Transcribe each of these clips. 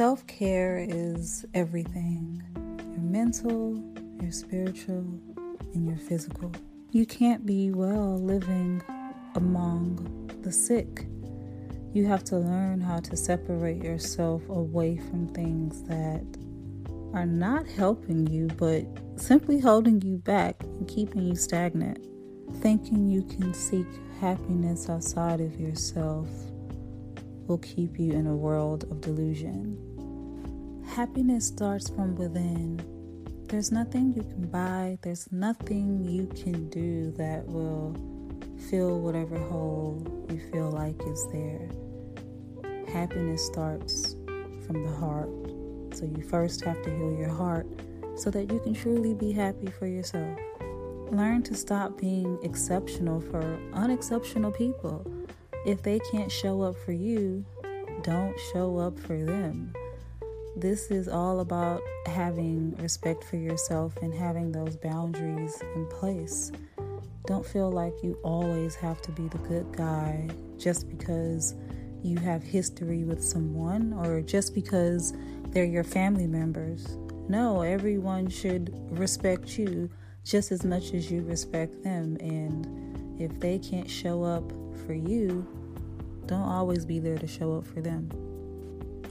Self care is everything your mental, your spiritual, and your physical. You can't be well living among the sick. You have to learn how to separate yourself away from things that are not helping you, but simply holding you back and keeping you stagnant. Thinking you can seek happiness outside of yourself will keep you in a world of delusion. Happiness starts from within. There's nothing you can buy, there's nothing you can do that will fill whatever hole you feel like is there. Happiness starts from the heart. So you first have to heal your heart so that you can truly be happy for yourself. Learn to stop being exceptional for unexceptional people. If they can't show up for you, don't show up for them. This is all about having respect for yourself and having those boundaries in place. Don't feel like you always have to be the good guy just because you have history with someone or just because they're your family members. No, everyone should respect you just as much as you respect them. And if they can't show up for you, don't always be there to show up for them.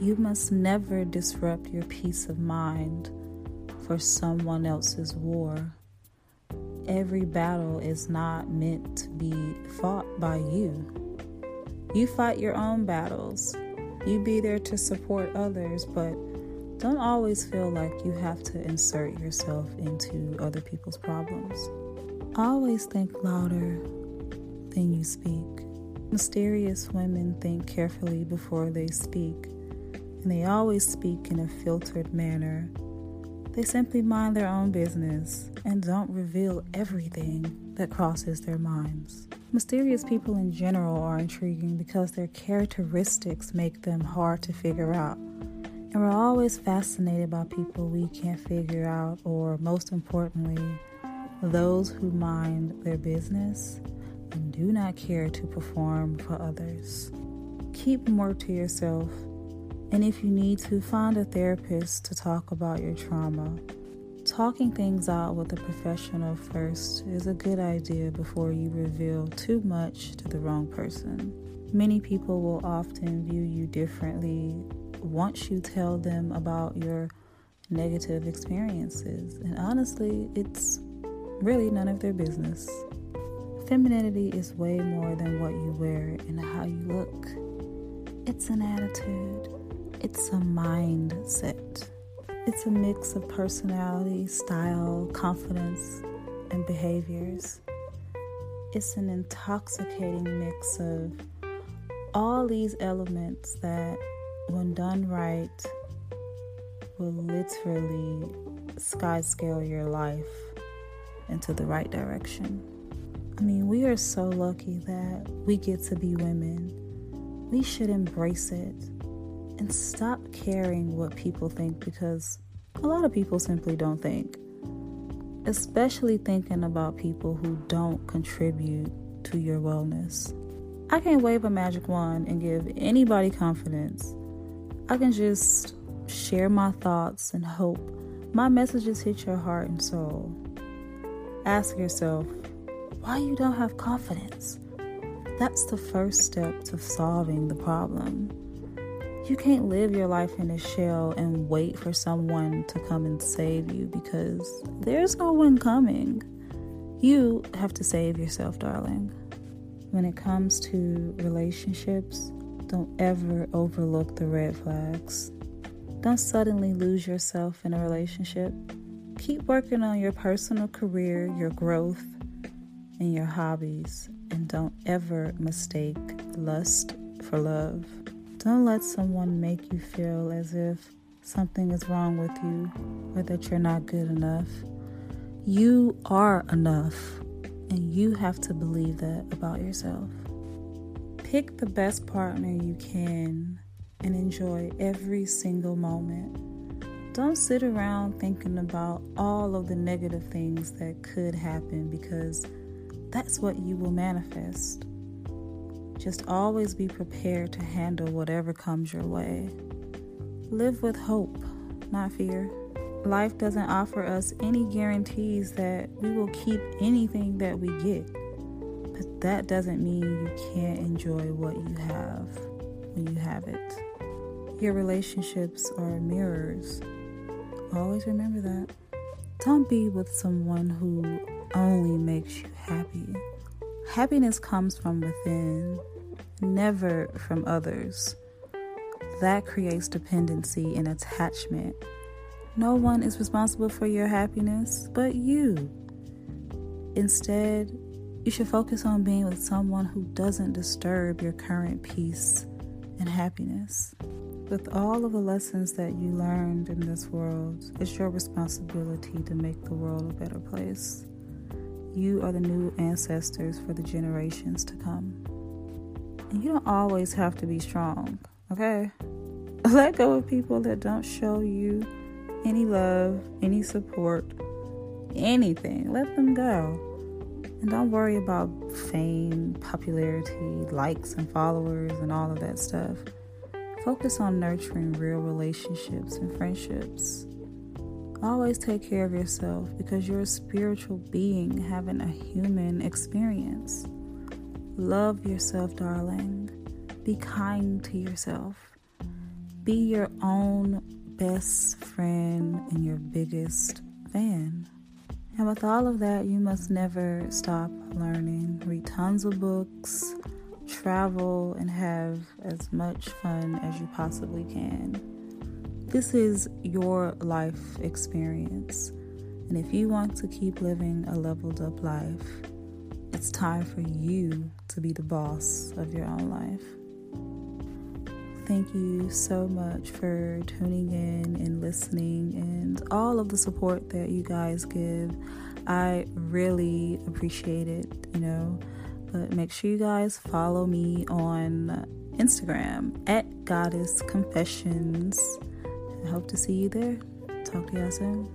You must never disrupt your peace of mind for someone else's war. Every battle is not meant to be fought by you. You fight your own battles. You be there to support others, but don't always feel like you have to insert yourself into other people's problems. Always think louder than you speak. Mysterious women think carefully before they speak, and they always speak in a filtered manner. They simply mind their own business and don't reveal everything that crosses their minds. Mysterious people in general are intriguing because their characteristics make them hard to figure out. And we're always fascinated by people we can't figure out, or most importantly, those who mind their business and do not care to perform for others. Keep more to yourself, and if you need to, find a therapist to talk about your trauma. Talking things out with a professional first is a good idea before you reveal too much to the wrong person. Many people will often view you differently once you tell them about your negative experiences, and honestly, it's really none of their business. Femininity is way more than what you wear and how you look. It's an attitude, it's a mindset. It's a mix of personality, style, confidence, and behaviors. It's an intoxicating mix of all these elements that, when done right, will literally sky scale your life into the right direction. I mean, we are so lucky that we get to be women. We should embrace it and stop caring what people think because a lot of people simply don't think. Especially thinking about people who don't contribute to your wellness. I can't wave a magic wand and give anybody confidence. I can just share my thoughts and hope my messages hit your heart and soul. Ask yourself why you don't have confidence. That's the first step to solving the problem. You can't live your life in a shell and wait for someone to come and save you because there's no one coming. You have to save yourself, darling. When it comes to relationships, don't ever overlook the red flags. Don't suddenly lose yourself in a relationship. Keep working on your personal career, your growth, and your hobbies, and don't ever mistake lust for love. Don't let someone make you feel as if something is wrong with you or that you're not good enough. You are enough, and you have to believe that about yourself. Pick the best partner you can and enjoy every single moment. Don't sit around thinking about all of the negative things that could happen because that's what you will manifest. Just always be prepared to handle whatever comes your way. Live with hope, not fear. Life doesn't offer us any guarantees that we will keep anything that we get. But that doesn't mean you can't enjoy what you have when you have it. Your relationships are mirrors. Always remember that. Don't be with someone who only makes you happy. Happiness comes from within, never from others. That creates dependency and attachment. No one is responsible for your happiness but you. Instead, you should focus on being with someone who doesn't disturb your current peace and happiness. With all of the lessons that you learned in this world, it's your responsibility to make the world a better place. You are the new ancestors for the generations to come. And you don't always have to be strong, okay? Let go of people that don't show you any love, any support, anything. Let them go. And don't worry about fame, popularity, likes, and followers, and all of that stuff. Focus on nurturing real relationships and friendships. Always take care of yourself because you're a spiritual being having a human experience. Love yourself, darling. Be kind to yourself. Be your own best friend and your biggest fan. And with all of that, you must never stop learning. Read tons of books, travel, and have as much fun as you possibly can. This is your life experience. And if you want to keep living a leveled up life, it's time for you to be the boss of your own life. Thank you so much for tuning in and listening and all of the support that you guys give. I really appreciate it, you know. But make sure you guys follow me on Instagram at Goddess Confessions I hope to see you there. Talk to y'all soon.